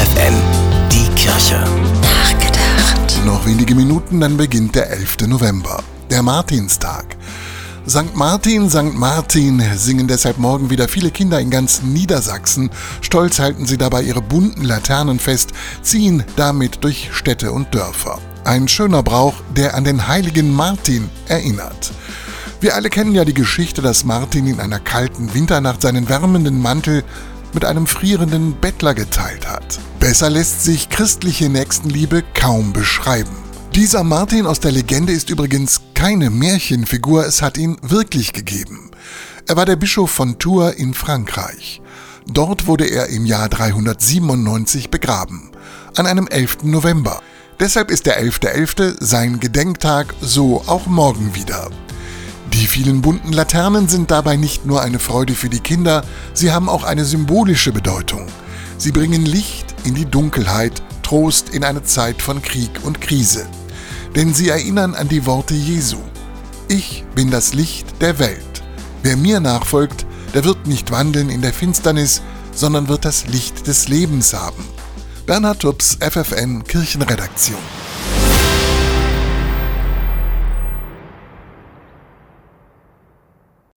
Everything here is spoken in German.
FFN, die Kirche. Nachgedacht. Noch wenige Minuten, dann beginnt der 11. November, der Martinstag. St. Martin, St. Martin singen deshalb morgen wieder viele Kinder in ganz Niedersachsen. Stolz halten sie dabei ihre bunten Laternen fest, ziehen damit durch Städte und Dörfer. Ein schöner Brauch, der an den heiligen Martin erinnert. Wir alle kennen ja die Geschichte, dass Martin in einer kalten Winternacht seinen wärmenden Mantel mit einem frierenden Bettler geteilt hat. Besser lässt sich christliche Nächstenliebe kaum beschreiben. Dieser Martin aus der Legende ist übrigens keine Märchenfigur, es hat ihn wirklich gegeben. Er war der Bischof von Tours in Frankreich. Dort wurde er im Jahr 397 begraben, an einem 11. November. Deshalb ist der 11.11. .11. sein Gedenktag, so auch morgen wieder. Die vielen bunten Laternen sind dabei nicht nur eine Freude für die Kinder, sie haben auch eine symbolische Bedeutung. Sie bringen Licht in die Dunkelheit, Trost in eine Zeit von Krieg und Krise. Denn sie erinnern an die Worte Jesu. Ich bin das Licht der Welt. Wer mir nachfolgt, der wird nicht wandeln in der Finsternis, sondern wird das Licht des Lebens haben. Bernhard Tubbs, FFN Kirchenredaktion.